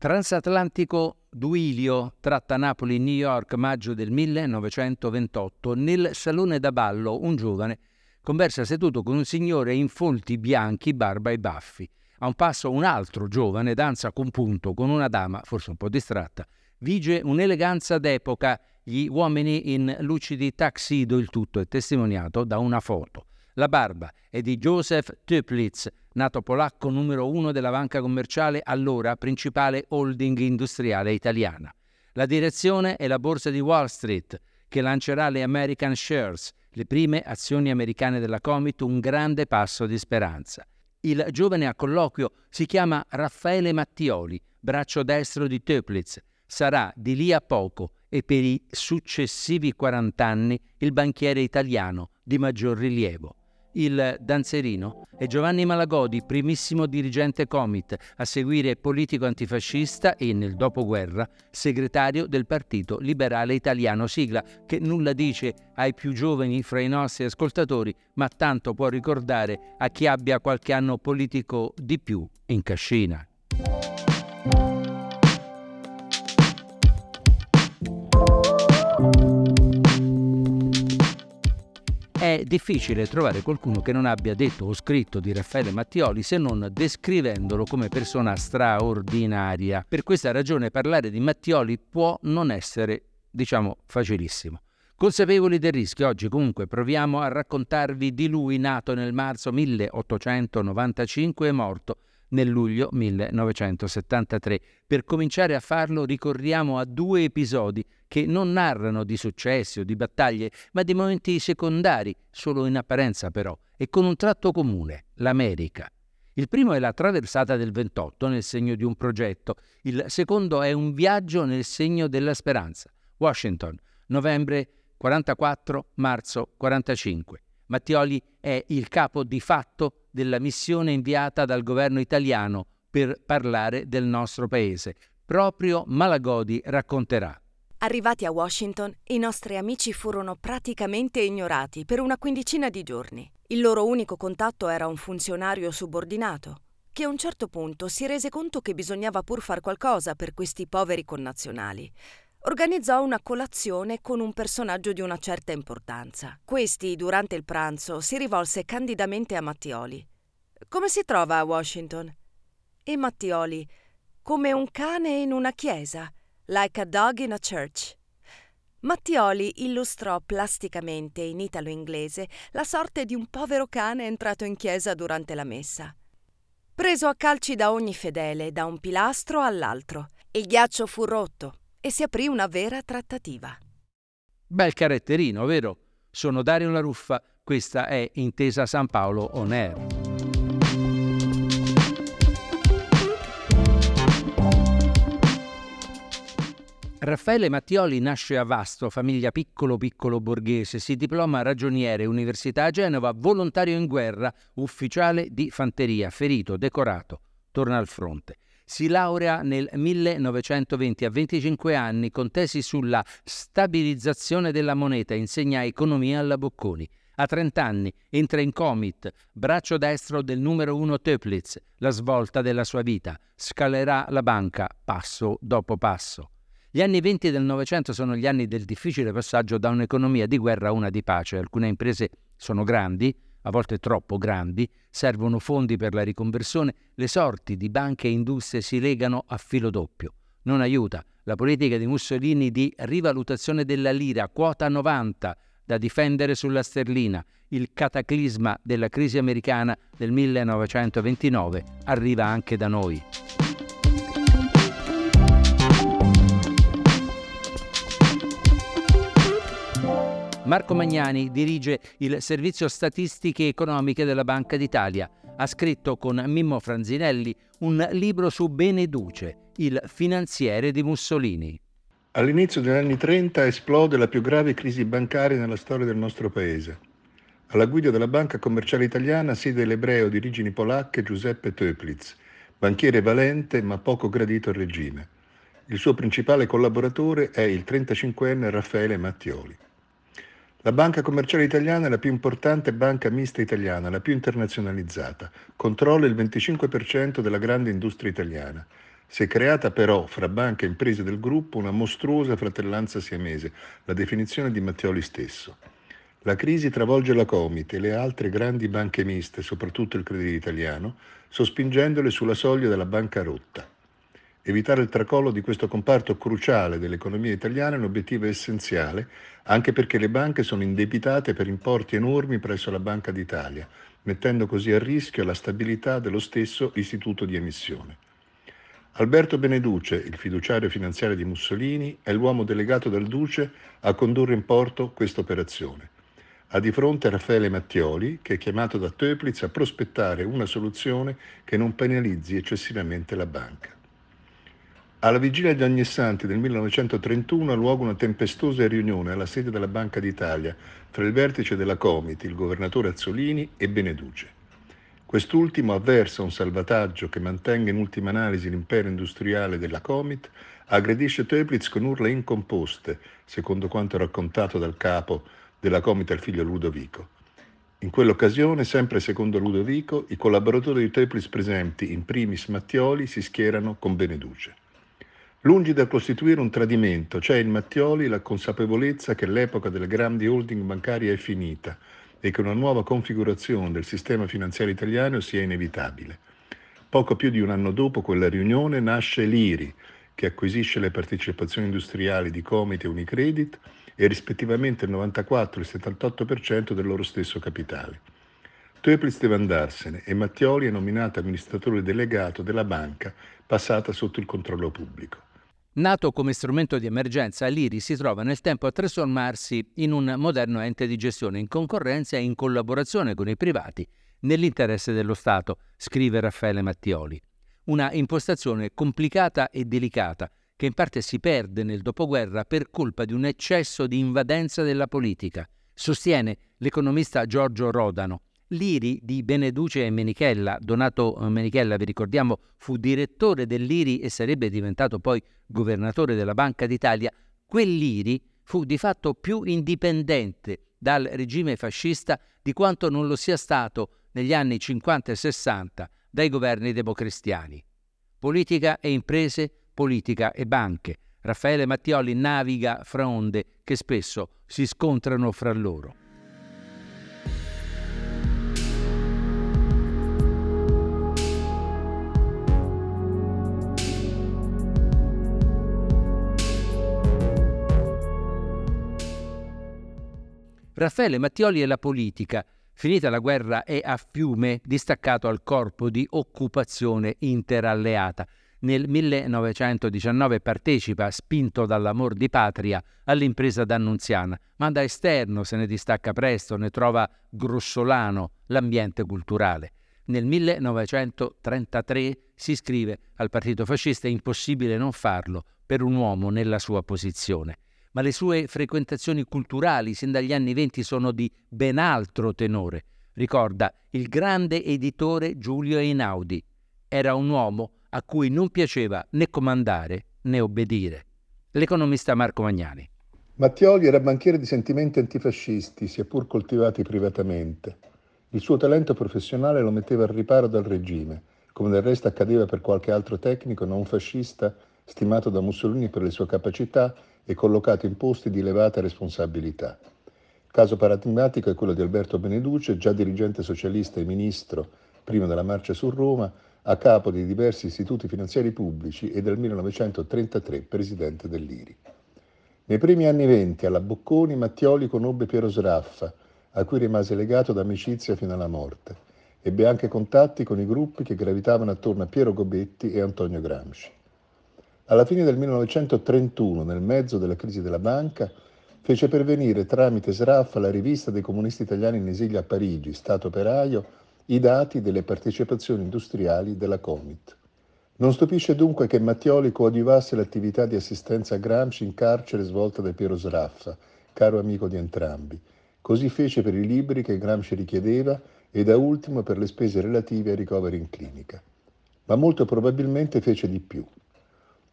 Transatlantico Duilio, tratta Napoli-New York, maggio del 1928. Nel salone da ballo un giovane conversa seduto con un signore in folti bianchi, barba e baffi. A un passo un altro giovane danza con punto con una dama, forse un po' distratta. Vige un'eleganza d'epoca, gli uomini in lucidi taxido, il tutto è testimoniato da una foto. La barba è di Joseph Töplitz, nato polacco numero uno della banca commerciale, allora principale holding industriale italiana. La direzione è la borsa di Wall Street, che lancerà le American Shares, le prime azioni americane della Comit, un grande passo di speranza. Il giovane a colloquio si chiama Raffaele Mattioli, braccio destro di Töplitz. Sarà di lì a poco e per i successivi 40 anni il banchiere italiano di maggior rilievo il danzerino e Giovanni Malagodi, primissimo dirigente Comit, a seguire politico antifascista e nel dopoguerra segretario del Partito Liberale Italiano, sigla che nulla dice ai più giovani fra i nostri ascoltatori, ma tanto può ricordare a chi abbia qualche anno politico di più in cascina. Difficile trovare qualcuno che non abbia detto o scritto di Raffaele Mattioli se non descrivendolo come persona straordinaria. Per questa ragione parlare di Mattioli può non essere, diciamo, facilissimo. Consapevoli del rischio, oggi comunque proviamo a raccontarvi di lui nato nel marzo 1895 e morto nel luglio 1973. Per cominciare a farlo ricorriamo a due episodi che non narrano di successi o di battaglie, ma di momenti secondari, solo in apparenza però, e con un tratto comune, l'America. Il primo è la traversata del 28 nel segno di un progetto, il secondo è un viaggio nel segno della speranza. Washington, novembre 44, marzo 45. Mattioli è il capo di fatto della missione inviata dal governo italiano per parlare del nostro paese. Proprio Malagodi racconterà. Arrivati a Washington, i nostri amici furono praticamente ignorati per una quindicina di giorni. Il loro unico contatto era un funzionario subordinato, che a un certo punto si rese conto che bisognava pur far qualcosa per questi poveri connazionali organizzò una colazione con un personaggio di una certa importanza. Questi, durante il pranzo, si rivolse candidamente a Mattioli. Come si trova a Washington? E Mattioli, come un cane in una chiesa, like a dog in a church. Mattioli illustrò plasticamente in italo-inglese la sorte di un povero cane entrato in chiesa durante la messa. Preso a calci da ogni fedele, da un pilastro all'altro, il ghiaccio fu rotto, e si aprì una vera trattativa. Bel caratterino, vero? Sono Dario La Ruffa, questa è Intesa San Paolo On Air. Raffaele Mattioli nasce a Vasto, famiglia piccolo piccolo borghese, si diploma ragioniere, università a Genova, volontario in guerra, ufficiale di fanteria, ferito, decorato, torna al fronte si laurea nel 1920 a 25 anni con tesi sulla stabilizzazione della moneta, insegna economia alla Bocconi. A 30 anni entra in Comit, braccio destro del numero uno Töplitz, la svolta della sua vita. Scalerà la banca passo dopo passo. Gli anni 20 del Novecento sono gli anni del difficile passaggio da un'economia di guerra a una di pace. Alcune imprese sono grandi, a volte troppo grandi, servono fondi per la riconversione, le sorti di banche e industrie si legano a filo doppio. Non aiuta la politica di Mussolini di rivalutazione della lira, quota 90, da difendere sulla sterlina. Il cataclisma della crisi americana del 1929 arriva anche da noi. Marco Magnani dirige il Servizio Statistiche Economiche della Banca d'Italia. Ha scritto con Mimmo Franzinelli un libro su Beneduce, il finanziere di Mussolini. All'inizio degli anni 30 esplode la più grave crisi bancaria nella storia del nostro paese. Alla guida della Banca Commerciale Italiana siede l'ebreo di origini polacche Giuseppe Töplitz, banchiere valente ma poco gradito al regime. Il suo principale collaboratore è il 35enne Raffaele Mattioli. La Banca Commerciale Italiana è la più importante banca mista italiana, la più internazionalizzata. Controlla il 25% della grande industria italiana si è creata però fra banche e imprese del gruppo una mostruosa fratellanza siamese, la definizione di Mattioli stesso. La crisi travolge la Comit e le altre grandi banche miste, soprattutto il Credito Italiano, sospingendole sulla soglia della banca rotta. Evitare il tracollo di questo comparto cruciale dell'economia italiana è un obiettivo essenziale, anche perché le banche sono indebitate per importi enormi presso la Banca d'Italia, mettendo così a rischio la stabilità dello stesso istituto di emissione. Alberto Beneduce, il fiduciario finanziario di Mussolini, è l'uomo delegato dal Duce a condurre in porto questa operazione. Ha di fronte Raffaele Mattioli, che è chiamato da Töplitz a prospettare una soluzione che non penalizzi eccessivamente la banca. Alla vigilia di ogni santi del 1931 ha luogo una tempestosa riunione alla sede della Banca d'Italia tra il vertice della Comit, il governatore Azzolini e Beneduce. Quest'ultimo avversa un salvataggio che mantenga in ultima analisi l'impero industriale della Comit, aggredisce Töplitz con urla incomposte, secondo quanto raccontato dal capo della Comit al figlio Ludovico. In quell'occasione, sempre secondo Ludovico, i collaboratori di Töplitz presenti, in primis Mattioli, si schierano con Beneduce. Lungi da costituire un tradimento, c'è in Mattioli la consapevolezza che l'epoca delle grandi holding bancarie è finita, e che una nuova configurazione del sistema finanziario italiano sia inevitabile. Poco più di un anno dopo quella riunione nasce l'IRI, che acquisisce le partecipazioni industriali di Comite e Unicredit e rispettivamente il 94 e il 78% del loro stesso capitale. Töplitz deve andarsene e Mattioli è nominato amministratore delegato della banca passata sotto il controllo pubblico. Nato come strumento di emergenza, l'IRI si trova nel tempo a trasformarsi in un moderno ente di gestione in concorrenza e in collaborazione con i privati nell'interesse dello Stato, scrive Raffaele Mattioli. Una impostazione complicata e delicata che in parte si perde nel dopoguerra per colpa di un eccesso di invadenza della politica, sostiene l'economista Giorgio Rodano. L'IRI di Beneduce e Menichella, Donato Menichella, vi ricordiamo, fu direttore dell'IRI e sarebbe diventato poi governatore della Banca d'Italia, quell'IRI fu di fatto più indipendente dal regime fascista di quanto non lo sia stato negli anni 50 e 60 dai governi democristiani. Politica e imprese, politica e banche. Raffaele Mattioli naviga fra onde che spesso si scontrano fra loro. Raffaele Mattioli e la politica. Finita la guerra è a Fiume, distaccato al corpo di occupazione interalleata. Nel 1919 partecipa, spinto dall'amor di patria, all'impresa d'Annunziana, ma da esterno se ne distacca presto, ne trova grossolano l'ambiente culturale. Nel 1933 si iscrive al partito fascista, è impossibile non farlo per un uomo nella sua posizione ma le sue frequentazioni culturali sin dagli anni venti sono di ben altro tenore. Ricorda il grande editore Giulio Einaudi. Era un uomo a cui non piaceva né comandare né obbedire. L'economista Marco Magnani. Mattioli era banchiere di sentimenti antifascisti, sia coltivati privatamente. Il suo talento professionale lo metteva al riparo dal regime, come del resto accadeva per qualche altro tecnico non fascista stimato da Mussolini per le sue capacità e collocato in posti di elevata responsabilità. Il caso paradigmatico è quello di Alberto Beneduce, già dirigente socialista e ministro prima della marcia su Roma, a capo di diversi istituti finanziari pubblici e del 1933 presidente dell'IRI. Nei primi anni venti alla Bocconi Mattioli conobbe Piero Sraffa, a cui rimase legato d'amicizia fino alla morte. Ebbe anche contatti con i gruppi che gravitavano attorno a Piero Gobetti e Antonio Gramsci. Alla fine del 1931, nel mezzo della crisi della banca, fece pervenire tramite SRAF alla rivista dei comunisti italiani in esilio a Parigi, Stato operaio, i dati delle partecipazioni industriali della Comit. Non stupisce dunque che Mattioli coadiuvasse l'attività di assistenza a Gramsci in carcere svolta da Piero Sraffa, caro amico di entrambi. Così fece per i libri che Gramsci richiedeva e da ultimo per le spese relative ai ricoveri in clinica. Ma molto probabilmente fece di più.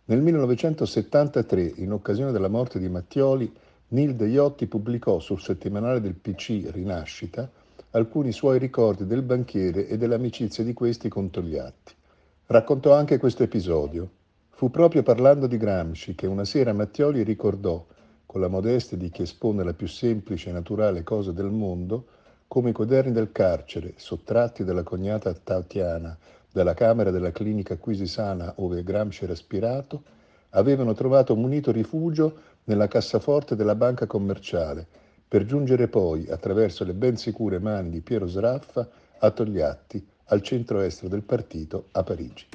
Nel 1973, in occasione della morte di Mattioli, Nilde Iotti pubblicò sul settimanale del PC Rinascita alcuni suoi ricordi del banchiere e dell'amicizia di questi con Togliatti. Raccontò anche questo episodio. Fu proprio parlando di Gramsci che una sera Mattioli ricordò, con la modestia di chi espone la più semplice e naturale cosa del mondo, come i quaderni del carcere, sottratti dalla cognata Tatiana dalla camera della clinica Quisisana ove Gramsci era aspirato, avevano trovato munito rifugio nella cassaforte della banca commerciale, per giungere poi, attraverso le ben sicure mani di Piero Sraffa, a Togliatti, al centro-est del partito a Parigi.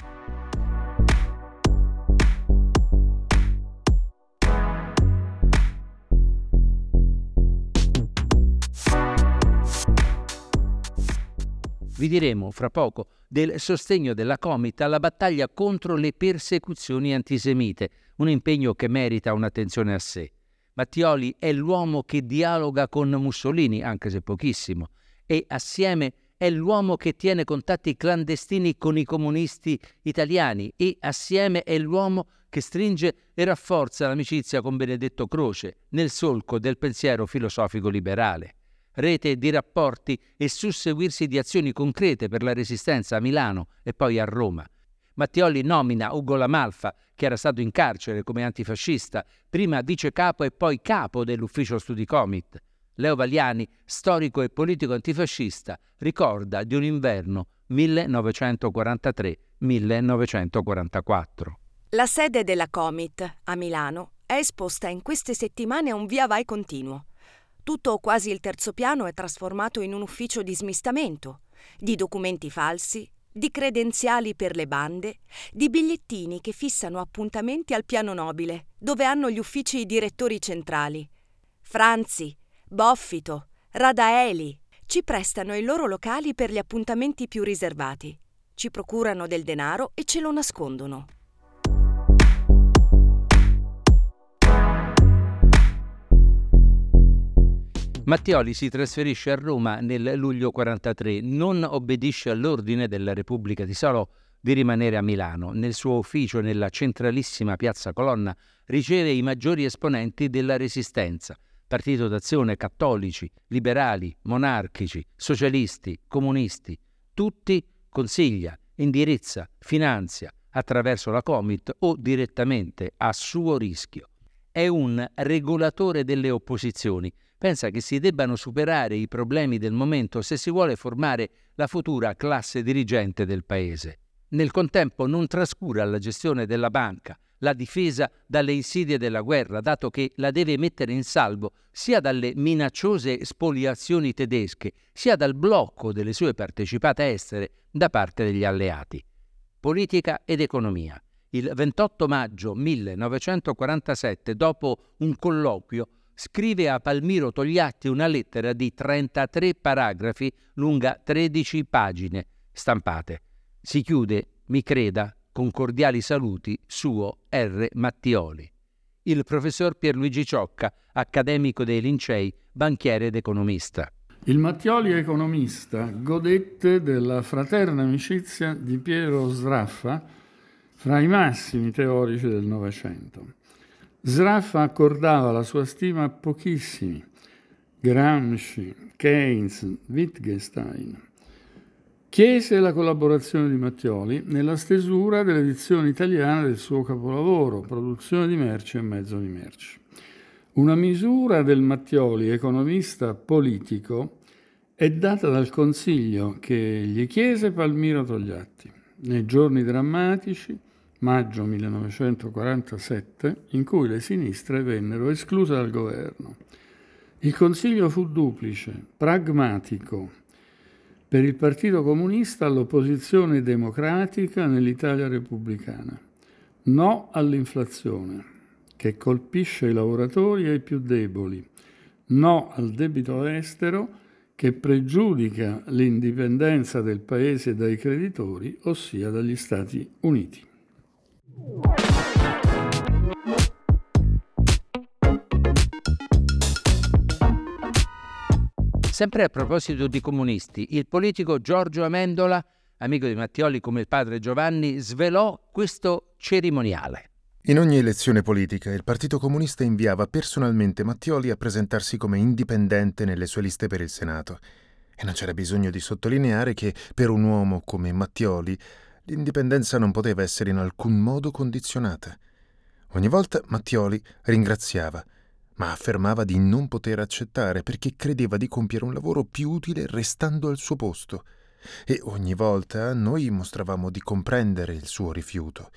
Vi diremo fra poco del sostegno della Comit alla battaglia contro le persecuzioni antisemite, un impegno che merita un'attenzione a sé. Mattioli è l'uomo che dialoga con Mussolini, anche se pochissimo, e assieme è l'uomo che tiene contatti clandestini con i comunisti italiani e assieme è l'uomo che stringe e rafforza l'amicizia con Benedetto Croce nel solco del pensiero filosofico liberale. Rete di rapporti e susseguirsi di azioni concrete per la resistenza a Milano e poi a Roma. Mattioli nomina Ugo Lamalfa, che era stato in carcere come antifascista, prima vice capo e poi capo dell'ufficio studi Comit. Leo Valiani, storico e politico antifascista, ricorda di un inverno 1943-1944. La sede della Comit a Milano è esposta in queste settimane a un via vai continuo. Tutto o quasi il terzo piano è trasformato in un ufficio di smistamento, di documenti falsi, di credenziali per le bande, di bigliettini che fissano appuntamenti al piano nobile, dove hanno gli uffici i direttori centrali. Franzi, Boffito, Radaeli ci prestano i loro locali per gli appuntamenti più riservati, ci procurano del denaro e ce lo nascondono. Mattioli si trasferisce a Roma nel luglio 43, non obbedisce all'ordine della Repubblica di Salò di rimanere a Milano. Nel suo ufficio nella centralissima piazza Colonna riceve i maggiori esponenti della Resistenza, Partito d'Azione, cattolici, liberali, monarchici, socialisti, comunisti, tutti consiglia, indirizza, finanzia attraverso la Comit o direttamente a suo rischio. È un regolatore delle opposizioni. Pensa che si debbano superare i problemi del momento se si vuole formare la futura classe dirigente del paese. Nel contempo non trascura la gestione della banca, la difesa dalle insidie della guerra, dato che la deve mettere in salvo sia dalle minacciose spoliazioni tedesche, sia dal blocco delle sue partecipate estere da parte degli alleati. Politica ed economia. Il 28 maggio 1947, dopo un colloquio, scrive a Palmiro Togliatti una lettera di 33 paragrafi lunga 13 pagine stampate. Si chiude, mi creda, con cordiali saluti, suo R. Mattioli. Il professor Pierluigi Ciocca, accademico dei Lincei, banchiere ed economista. Il Mattioli economista godette della fraterna amicizia di Piero Sraffa fra i massimi teorici del Novecento. Sraffa accordava la sua stima a pochissimi, Gramsci, Keynes, Wittgenstein, chiese la collaborazione di Mattioli nella stesura dell'edizione italiana del suo capolavoro, Produzione di merci e mezzo di merci. Una misura del Mattioli, economista politico, è data dal consiglio che gli chiese Palmiro Togliatti nei giorni drammatici, maggio 1947, in cui le sinistre vennero escluse dal governo. Il consiglio fu duplice, pragmatico, per il Partito Comunista all'opposizione democratica nell'Italia repubblicana. No all'inflazione, che colpisce i lavoratori e i più deboli. No al debito estero, che pregiudica l'indipendenza del Paese dai creditori, ossia dagli Stati Uniti. Sempre a proposito di comunisti, il politico Giorgio Amendola, amico di Mattioli come il padre Giovanni, svelò questo cerimoniale. In ogni elezione politica il Partito Comunista inviava personalmente Mattioli a presentarsi come indipendente nelle sue liste per il Senato. E non c'era bisogno di sottolineare che per un uomo come Mattioli l'indipendenza non poteva essere in alcun modo condizionata. Ogni volta Mattioli ringraziava, ma affermava di non poter accettare perché credeva di compiere un lavoro più utile restando al suo posto. E ogni volta noi mostravamo di comprendere il suo rifiuto.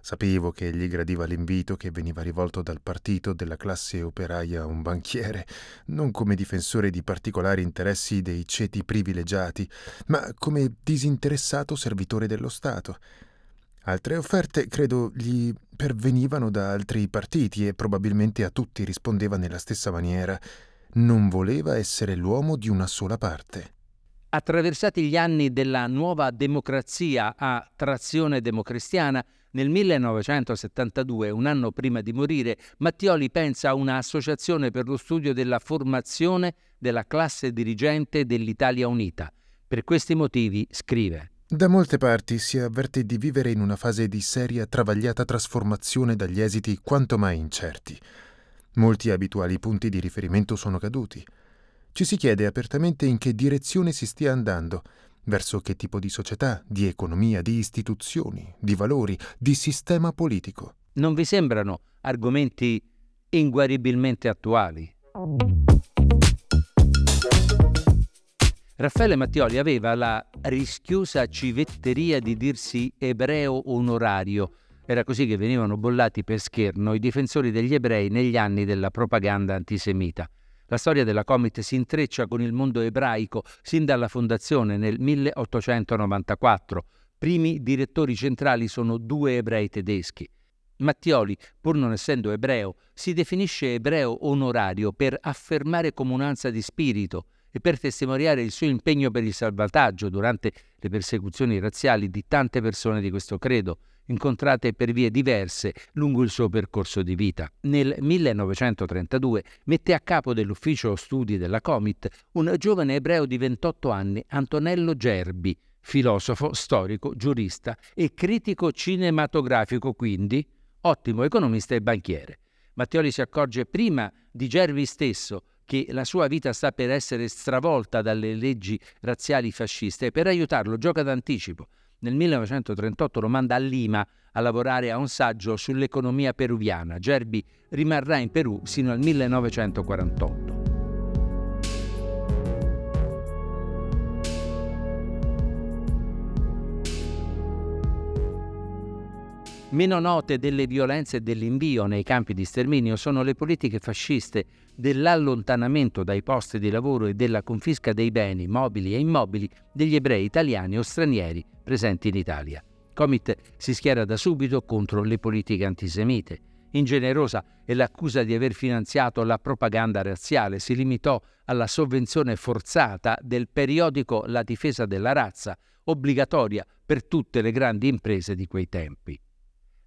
Sapevo che gli gradiva l'invito che veniva rivolto dal partito della classe operaia a un banchiere, non come difensore di particolari interessi dei ceti privilegiati, ma come disinteressato servitore dello Stato. Altre offerte, credo, gli pervenivano da altri partiti e probabilmente a tutti rispondeva nella stessa maniera. Non voleva essere l'uomo di una sola parte. Attraversati gli anni della nuova democrazia a trazione democristiana, nel 1972, un anno prima di morire, Mattioli pensa a un'associazione per lo studio della formazione della classe dirigente dell'Italia Unita. Per questi motivi scrive. Da molte parti si avverte di vivere in una fase di seria, travagliata trasformazione dagli esiti quanto mai incerti. Molti abituali punti di riferimento sono caduti. Ci si chiede apertamente in che direzione si stia andando, verso che tipo di società, di economia, di istituzioni, di valori, di sistema politico. Non vi sembrano argomenti inguaribilmente attuali? Raffaele Mattioli aveva la rischiosa civetteria di dirsi ebreo onorario. Era così che venivano bollati per scherno i difensori degli ebrei negli anni della propaganda antisemita. La storia della Comit si intreccia con il mondo ebraico sin dalla fondazione nel 1894. Primi direttori centrali sono due ebrei tedeschi. Mattioli, pur non essendo ebreo, si definisce ebreo onorario per affermare comunanza di spirito e per testimoniare il suo impegno per il salvataggio durante le persecuzioni razziali di tante persone di questo credo, incontrate per vie diverse lungo il suo percorso di vita. Nel 1932 mette a capo dell'ufficio studi della Comit un giovane ebreo di 28 anni, Antonello Gerbi, filosofo, storico, giurista e critico cinematografico, quindi ottimo economista e banchiere. Mattioli si accorge prima di Gerbi stesso che la sua vita sta per essere stravolta dalle leggi razziali fasciste e per aiutarlo gioca d'anticipo nel 1938 lo manda a Lima a lavorare a un saggio sull'economia peruviana. Gerbi rimarrà in Perù sino al 1948. Meno note delle violenze e dell'invio nei campi di sterminio sono le politiche fasciste dell'allontanamento dai posti di lavoro e della confisca dei beni mobili e immobili degli ebrei italiani o stranieri presenti in Italia. Comit si schiera da subito contro le politiche antisemite. Ingenerosa è l'accusa di aver finanziato la propaganda razziale, si limitò alla sovvenzione forzata del periodico La difesa della razza, obbligatoria per tutte le grandi imprese di quei tempi.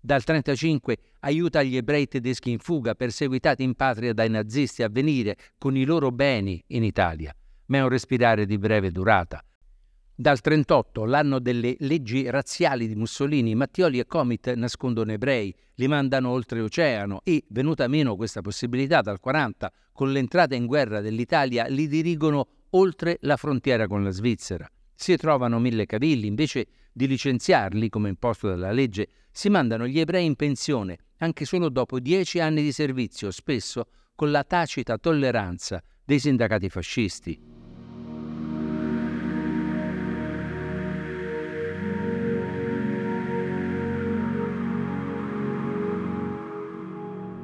Dal 1935 aiuta gli ebrei tedeschi in fuga, perseguitati in patria dai nazisti, a venire con i loro beni in Italia, ma è un respirare di breve durata. Dal 1938, l'anno delle leggi razziali di Mussolini, Mattioli e Comit nascondono ebrei, li mandano oltreoceano e, venuta meno questa possibilità dal 1940, con l'entrata in guerra dell'Italia, li dirigono oltre la frontiera con la Svizzera. Si trovano mille cavilli, invece di licenziarli, come imposto dalla legge, si mandano gli ebrei in pensione, anche solo dopo dieci anni di servizio, spesso con la tacita tolleranza dei sindacati fascisti.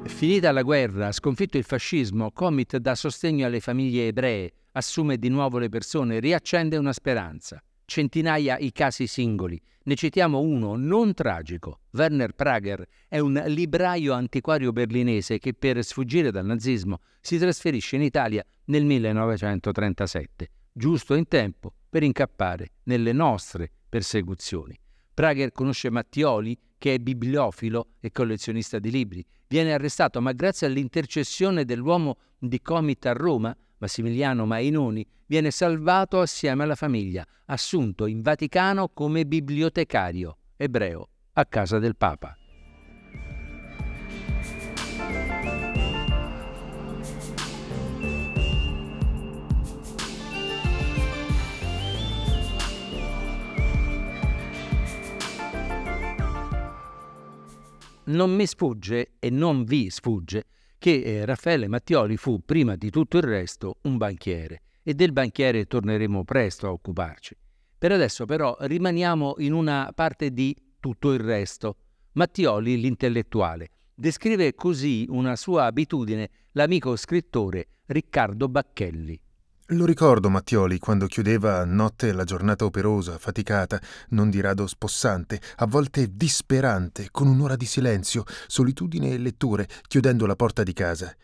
Finita la guerra, sconfitto il fascismo, Comit dà sostegno alle famiglie ebree, assume di nuovo le persone, riaccende una speranza. Centinaia i casi singoli, ne citiamo uno non tragico. Werner Prager è un libraio antiquario berlinese che per sfuggire dal nazismo si trasferisce in Italia nel 1937, giusto in tempo per incappare nelle nostre persecuzioni. Prager conosce Mattioli, che è bibliofilo e collezionista di libri. Viene arrestato, ma grazie all'intercessione dell'uomo di Comit a Roma, Massimiliano Mainoni, viene salvato assieme alla famiglia, assunto in Vaticano come bibliotecario ebreo a casa del Papa. Non mi sfugge e non vi sfugge che eh, Raffaele Mattioli fu prima di tutto il resto un banchiere e del banchiere torneremo presto a occuparci. Per adesso però rimaniamo in una parte di tutto il resto. Mattioli, l'intellettuale, descrive così una sua abitudine l'amico scrittore Riccardo Bacchelli. Lo ricordo Mattioli quando chiudeva a notte la giornata operosa, faticata, non di rado spossante, a volte disperante, con un'ora di silenzio, solitudine e letture, chiudendo la porta di casa.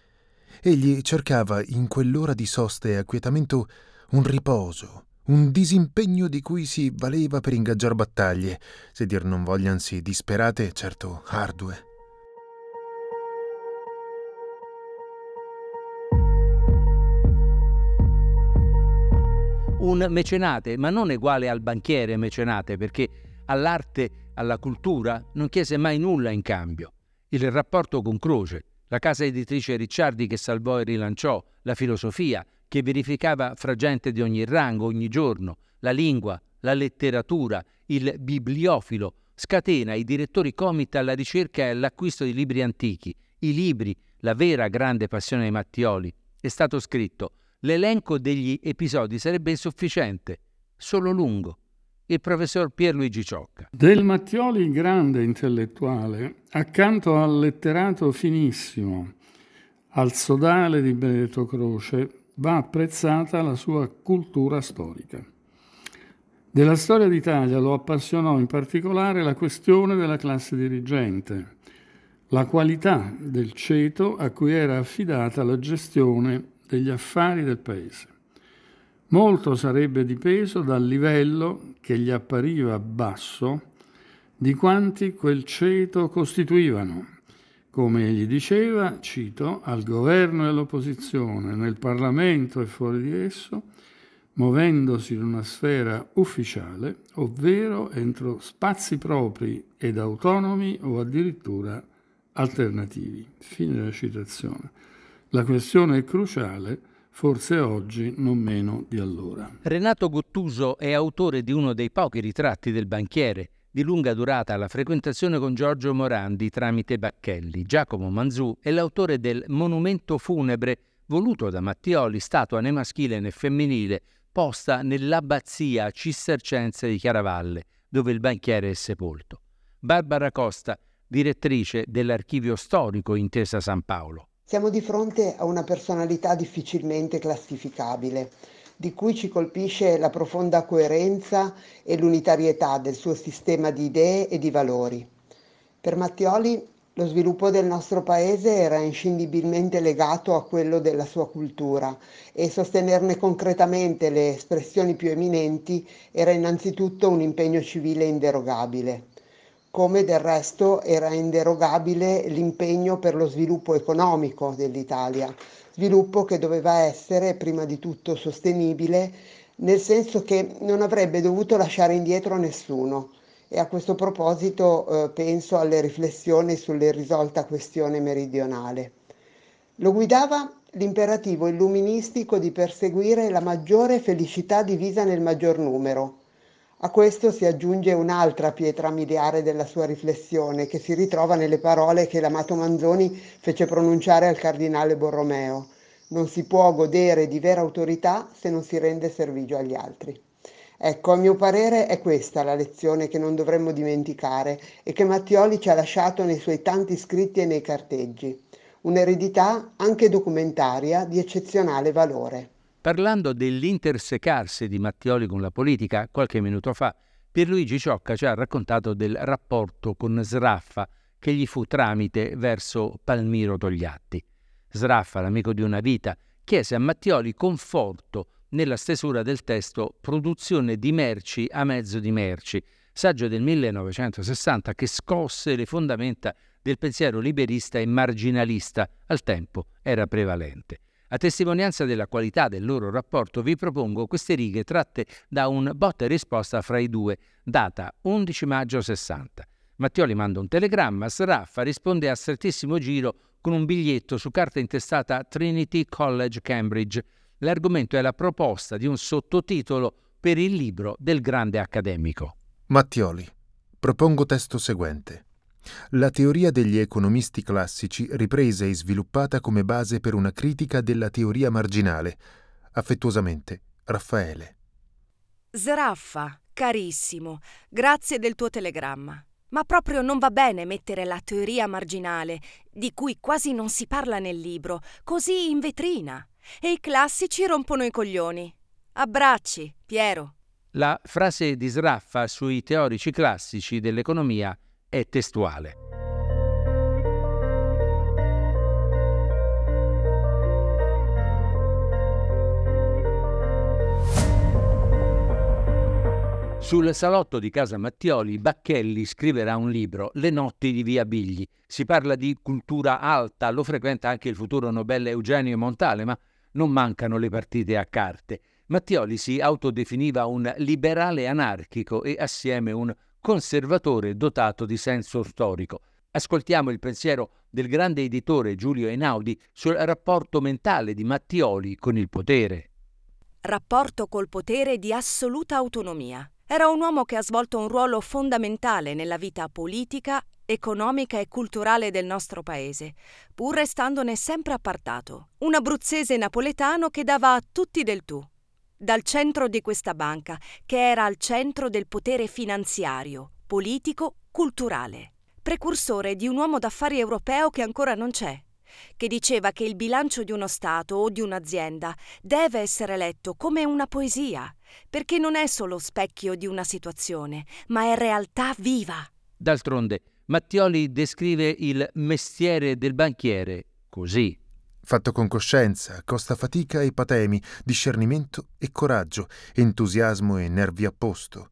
Egli cercava in quell'ora di sosta e acquietamento un riposo, un disimpegno di cui si valeva per ingaggiar battaglie, se dir non vogliansi disperate, certo ardue. Un mecenate, ma non uguale al banchiere mecenate, perché all'arte, alla cultura non chiese mai nulla in cambio. Il rapporto con Croce, la casa editrice Ricciardi che salvò e rilanciò, la filosofia che verificava fra gente di ogni rango ogni giorno, la lingua, la letteratura, il bibliofilo, scatena i direttori comit alla ricerca e all'acquisto di libri antichi, i libri, la vera grande passione dei Mattioli. È stato scritto l'elenco degli episodi sarebbe insufficiente, solo lungo. Il professor Pierluigi Ciocca. Del Mattioli grande intellettuale, accanto al letterato finissimo, al sodale di Benedetto Croce, va apprezzata la sua cultura storica. Della storia d'Italia lo appassionò in particolare la questione della classe dirigente, la qualità del ceto a cui era affidata la gestione degli affari del paese. Molto sarebbe dipeso dal livello che gli appariva basso di quanti quel ceto costituivano, come egli diceva, cito, al governo e all'opposizione, nel Parlamento e fuori di esso, muovendosi in una sfera ufficiale, ovvero entro spazi propri ed autonomi o addirittura alternativi. Fine della citazione. La questione è cruciale, forse oggi non meno di allora. Renato Gottuso è autore di uno dei pochi ritratti del banchiere, di lunga durata la frequentazione con Giorgio Morandi tramite Bacchelli. Giacomo Manzù è l'autore del monumento funebre voluto da Mattioli, statua né maschile né femminile, posta nell'abbazia cistercense di Chiaravalle, dove il banchiere è sepolto. Barbara Costa, direttrice dell'archivio storico Intesa San Paolo. Siamo di fronte a una personalità difficilmente classificabile, di cui ci colpisce la profonda coerenza e l'unitarietà del suo sistema di idee e di valori. Per Mattioli lo sviluppo del nostro paese era inscindibilmente legato a quello della sua cultura e sostenerne concretamente le espressioni più eminenti era innanzitutto un impegno civile inderogabile come del resto era inderogabile l'impegno per lo sviluppo economico dell'Italia, sviluppo che doveva essere prima di tutto sostenibile, nel senso che non avrebbe dovuto lasciare indietro nessuno. E a questo proposito eh, penso alle riflessioni sull'irrisolta questione meridionale. Lo guidava l'imperativo illuministico di perseguire la maggiore felicità divisa nel maggior numero, a questo si aggiunge un'altra pietra miliare della sua riflessione, che si ritrova nelle parole che l'amato Manzoni fece pronunciare al cardinale Borromeo. Non si può godere di vera autorità se non si rende servigio agli altri. Ecco, a mio parere è questa la lezione che non dovremmo dimenticare e che Mattioli ci ha lasciato nei suoi tanti scritti e nei carteggi. Un'eredità anche documentaria di eccezionale valore. Parlando dell'intersecarsi di Mattioli con la politica qualche minuto fa, Pierluigi Ciocca ci ha raccontato del rapporto con Sraffa che gli fu tramite verso Palmiro Togliatti. Sraffa, l'amico di una vita, chiese a Mattioli conforto nella stesura del testo produzione di merci a mezzo di merci, saggio del 1960 che scosse le fondamenta del pensiero liberista e marginalista, al tempo era prevalente. A testimonianza della qualità del loro rapporto vi propongo queste righe tratte da un botta e risposta fra i due, data 11 maggio 60. Mattioli manda un telegramma, Sraffa risponde a strettissimo giro con un biglietto su carta intestata Trinity College Cambridge. L'argomento è la proposta di un sottotitolo per il libro del grande accademico. Mattioli. Propongo testo seguente. La teoria degli economisti classici ripresa e sviluppata come base per una critica della teoria marginale. Affettuosamente, Raffaele. Sraffa, carissimo, grazie del tuo telegramma. Ma proprio non va bene mettere la teoria marginale, di cui quasi non si parla nel libro, così in vetrina. E i classici rompono i coglioni. Abbracci, Piero. La frase di Sraffa sui teorici classici dell'economia è testuale. Sul salotto di casa Mattioli, Bacchelli scriverà un libro, Le notti di Via Bigli. Si parla di cultura alta, lo frequenta anche il futuro Nobel Eugenio Montale, ma non mancano le partite a carte. Mattioli si autodefiniva un liberale anarchico e assieme un conservatore dotato di senso storico. Ascoltiamo il pensiero del grande editore Giulio Einaudi sul rapporto mentale di Mattioli con il potere. Rapporto col potere di assoluta autonomia. Era un uomo che ha svolto un ruolo fondamentale nella vita politica, economica e culturale del nostro paese, pur restandone sempre appartato. Un abruzzese napoletano che dava a tutti del tu dal centro di questa banca, che era al centro del potere finanziario, politico, culturale. Precursore di un uomo d'affari europeo che ancora non c'è, che diceva che il bilancio di uno Stato o di un'azienda deve essere letto come una poesia, perché non è solo specchio di una situazione, ma è realtà viva. D'altronde, Mattioli descrive il mestiere del banchiere così fatto con coscienza, costa fatica e patemi, discernimento e coraggio, entusiasmo e nervi a posto.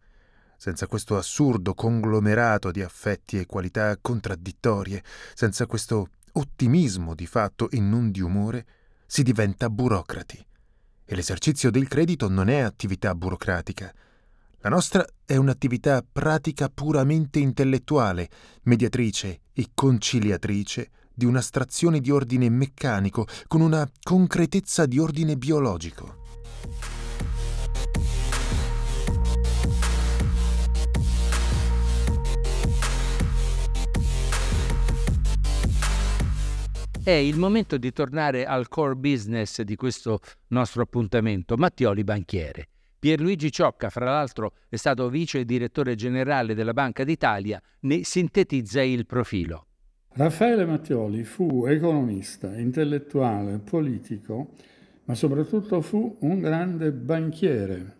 Senza questo assurdo conglomerato di affetti e qualità contraddittorie, senza questo ottimismo di fatto e non di umore, si diventa burocrati. E l'esercizio del credito non è attività burocratica. La nostra è un'attività pratica puramente intellettuale, mediatrice e conciliatrice di un'astrazione di ordine meccanico con una concretezza di ordine biologico. È il momento di tornare al core business di questo nostro appuntamento, Mattioli Banchiere. Pierluigi Ciocca, fra l'altro, è stato vice direttore generale della Banca d'Italia, ne sintetizza il profilo. Raffaele Mattioli fu economista, intellettuale, politico, ma soprattutto fu un grande banchiere.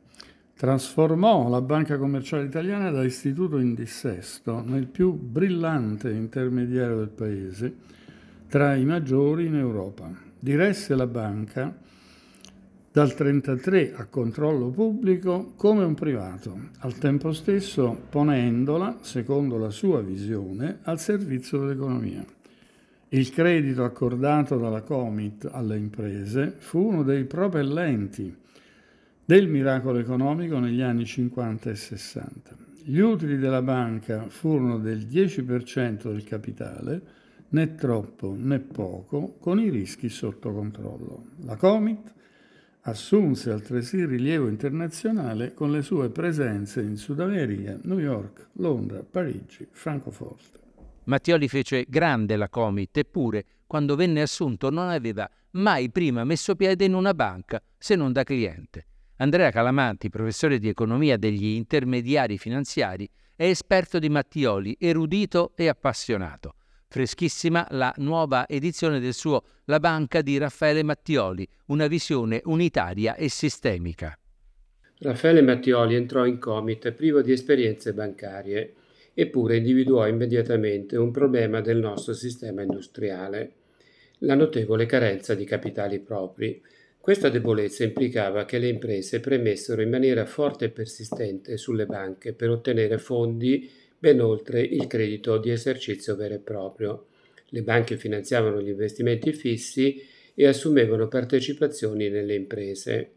Trasformò la Banca Commerciale Italiana da istituto in dissesto nel più brillante intermediario del paese, tra i maggiori in Europa. Diresse la banca dal 1933 a controllo pubblico come un privato, al tempo stesso ponendola, secondo la sua visione, al servizio dell'economia. Il credito accordato dalla Comit alle imprese fu uno dei propellenti del miracolo economico negli anni 50 e 60. Gli utili della banca furono del 10% del capitale, né troppo né poco, con i rischi sotto controllo. La Comit assunse altresì rilievo internazionale con le sue presenze in Sud America, New York, Londra, Parigi, Francoforte. Mattioli fece grande la Comit, eppure, quando venne assunto, non aveva mai prima messo piede in una banca, se non da cliente. Andrea Calamanti, professore di economia degli intermediari finanziari, è esperto di Mattioli, erudito e appassionato freschissima la nuova edizione del suo La banca di Raffaele Mattioli, una visione unitaria e sistemica. Raffaele Mattioli entrò in Comit privo di esperienze bancarie, eppure individuò immediatamente un problema del nostro sistema industriale, la notevole carenza di capitali propri, Questa debolezza implicava che le imprese premessero in maniera forte e persistente sulle banche per ottenere fondi ben oltre il credito di esercizio vero e proprio. Le banche finanziavano gli investimenti fissi e assumevano partecipazioni nelle imprese.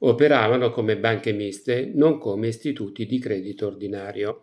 Operavano come banche miste, non come istituti di credito ordinario.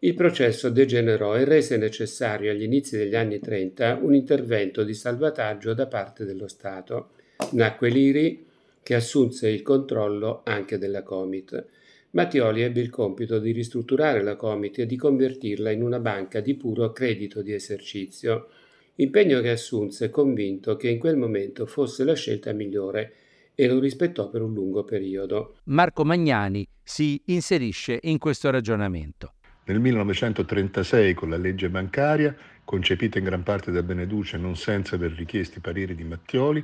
Il processo degenerò e rese necessario agli inizi degli anni 30 un intervento di salvataggio da parte dello Stato. Nacque l'IRI che assunse il controllo anche della Comit. Mattioli ebbe il compito di ristrutturare la Comit e di convertirla in una banca di puro credito di esercizio, impegno che assunse convinto che in quel momento fosse la scelta migliore e lo rispettò per un lungo periodo. Marco Magnani si inserisce in questo ragionamento. Nel 1936, con la legge bancaria, concepita in gran parte da Beneduce non senza aver richiesto i pareri di Mattioli,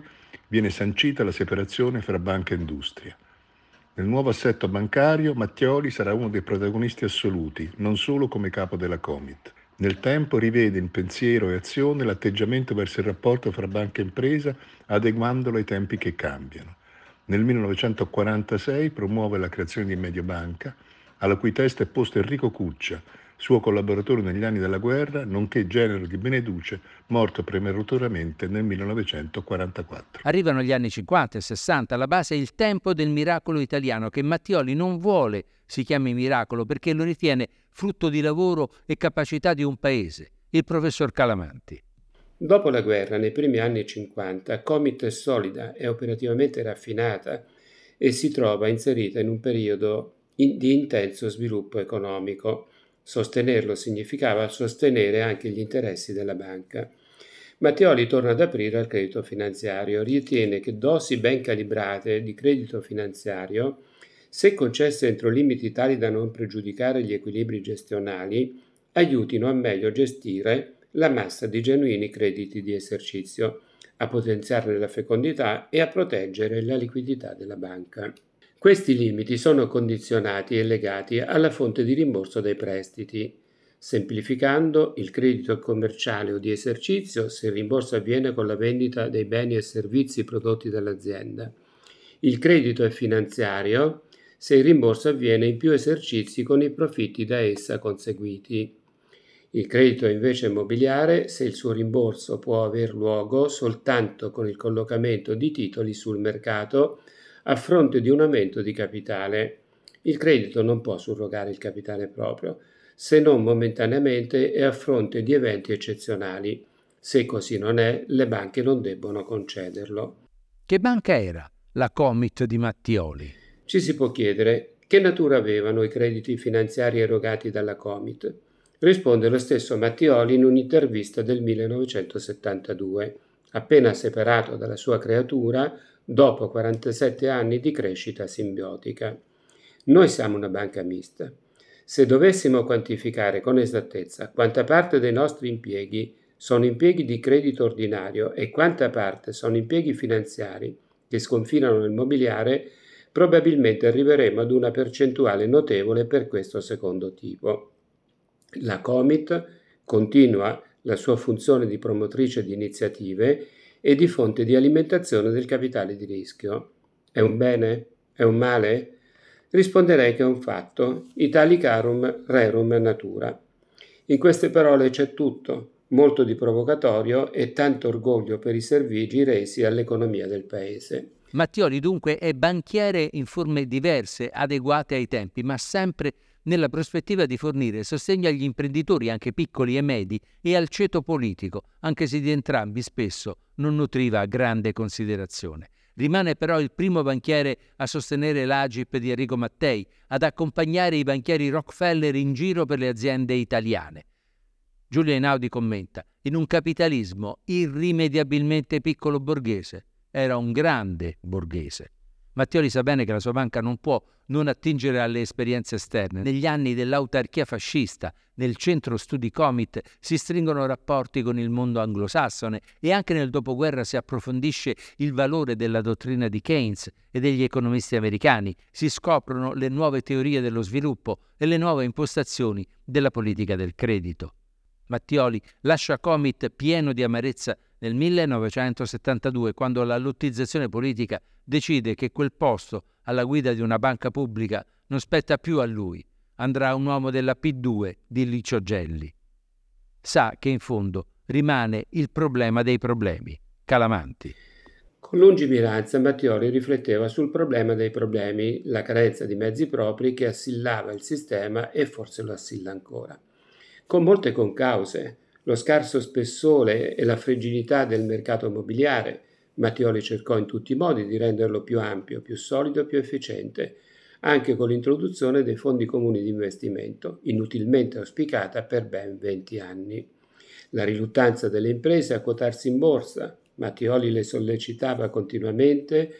viene sancita la separazione fra banca e industria. Nel nuovo assetto bancario Mattioli sarà uno dei protagonisti assoluti, non solo come capo della Comit. Nel tempo rivede in pensiero e azione l'atteggiamento verso il rapporto fra banca e impresa, adeguandolo ai tempi che cambiano. Nel 1946 promuove la creazione di Mediobanca, alla cui testa è posto Enrico Cuccia, suo collaboratore negli anni della guerra, nonché genero di Beneduce, morto prematuratamente nel 1944. Arrivano gli anni 50 e 60, alla base è il tempo del miracolo italiano che Mattioli non vuole si chiami miracolo perché lo ritiene frutto di lavoro e capacità di un paese, il professor Calamanti. Dopo la guerra, nei primi anni 50, Comit è solida e operativamente raffinata e si trova inserita in un periodo di intenso sviluppo economico. Sostenerlo significava sostenere anche gli interessi della banca. Matteoli torna ad aprire al credito finanziario, ritiene che dosi ben calibrate di credito finanziario, se concesse entro limiti tali da non pregiudicare gli equilibri gestionali, aiutino a meglio gestire la massa di genuini crediti di esercizio, a potenziarne la fecondità e a proteggere la liquidità della banca. Questi limiti sono condizionati e legati alla fonte di rimborso dei prestiti. Semplificando, il credito commerciale o di esercizio se il rimborso avviene con la vendita dei beni e servizi prodotti dall'azienda. Il credito è finanziario se il rimborso avviene in più esercizi con i profitti da essa conseguiti. Il credito è invece immobiliare se il suo rimborso può aver luogo soltanto con il collocamento di titoli sul mercato a fronte di un aumento di capitale. Il credito non può surrogare il capitale proprio, se non momentaneamente e a fronte di eventi eccezionali. Se così non è, le banche non debbono concederlo. Che banca era la Comit di Mattioli? Ci si può chiedere che natura avevano i crediti finanziari erogati dalla Comit. Risponde lo stesso Mattioli in un'intervista del 1972. Appena separato dalla sua creatura, dopo 47 anni di crescita simbiotica. Noi siamo una banca mista. Se dovessimo quantificare con esattezza quanta parte dei nostri impieghi sono impieghi di credito ordinario e quanta parte sono impieghi finanziari che sconfinano nel mobiliare, probabilmente arriveremo ad una percentuale notevole per questo secondo tipo. La Comit continua la sua funzione di promotrice di iniziative e di fonte di alimentazione del capitale di rischio. È un bene? È un male? Risponderei che è un fatto, italicarum rerum natura. In queste parole c'è tutto, molto di provocatorio e tanto orgoglio per i servigi resi all'economia del paese. Mattioli dunque è banchiere in forme diverse, adeguate ai tempi, ma sempre nella prospettiva di fornire sostegno agli imprenditori, anche piccoli e medi, e al ceto politico, anche se di entrambi spesso non nutriva grande considerazione. Rimane però il primo banchiere a sostenere l'Agip di Enrico Mattei, ad accompagnare i banchieri Rockefeller in giro per le aziende italiane. Giulio Einaudi commenta, in un capitalismo irrimediabilmente piccolo borghese, era un grande borghese. Mattioli sa bene che la sua banca non può non attingere alle esperienze esterne. Negli anni dell'autarchia fascista, nel centro studi Comit, si stringono rapporti con il mondo anglosassone e anche nel dopoguerra si approfondisce il valore della dottrina di Keynes e degli economisti americani, si scoprono le nuove teorie dello sviluppo e le nuove impostazioni della politica del credito. Mattioli lascia Comit pieno di amarezza nel 1972, quando la lottizzazione politica decide che quel posto alla guida di una banca pubblica non spetta più a lui, andrà un uomo della P2 di Licio Gelli. Sa che in fondo rimane il problema dei problemi, Calamanti. Con lungimiranza Mattioli rifletteva sul problema dei problemi, la carenza di mezzi propri che assillava il sistema e forse lo assilla ancora. Con molte concause, lo scarso spessore e la fragilità del mercato immobiliare, Mattioli cercò in tutti i modi di renderlo più ampio, più solido e più efficiente, anche con l'introduzione dei fondi comuni di investimento, inutilmente auspicata per ben 20 anni. La riluttanza delle imprese a quotarsi in borsa, Mattioli le sollecitava continuamente,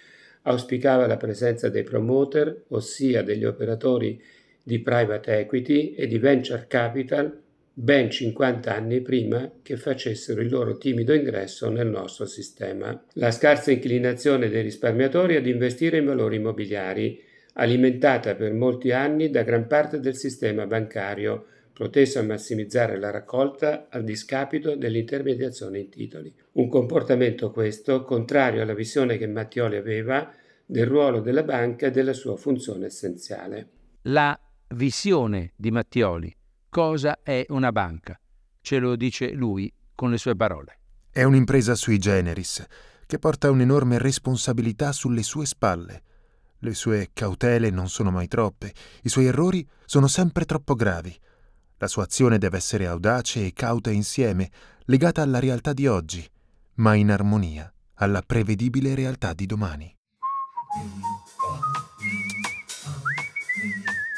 auspicava la presenza dei promoter, ossia degli operatori di private equity e di venture capital, ben 50 anni prima che facessero il loro timido ingresso nel nostro sistema. La scarsa inclinazione dei risparmiatori ad investire in valori immobiliari, alimentata per molti anni da gran parte del sistema bancario, proteso a massimizzare la raccolta al discapito dell'intermediazione in titoli. Un comportamento questo contrario alla visione che Mattioli aveva del ruolo della banca e della sua funzione essenziale. La visione di Mattioli. Cosa è una banca? Ce lo dice lui con le sue parole. È un'impresa sui generis che porta un'enorme responsabilità sulle sue spalle. Le sue cautele non sono mai troppe, i suoi errori sono sempre troppo gravi. La sua azione deve essere audace e cauta insieme, legata alla realtà di oggi, ma in armonia alla prevedibile realtà di domani.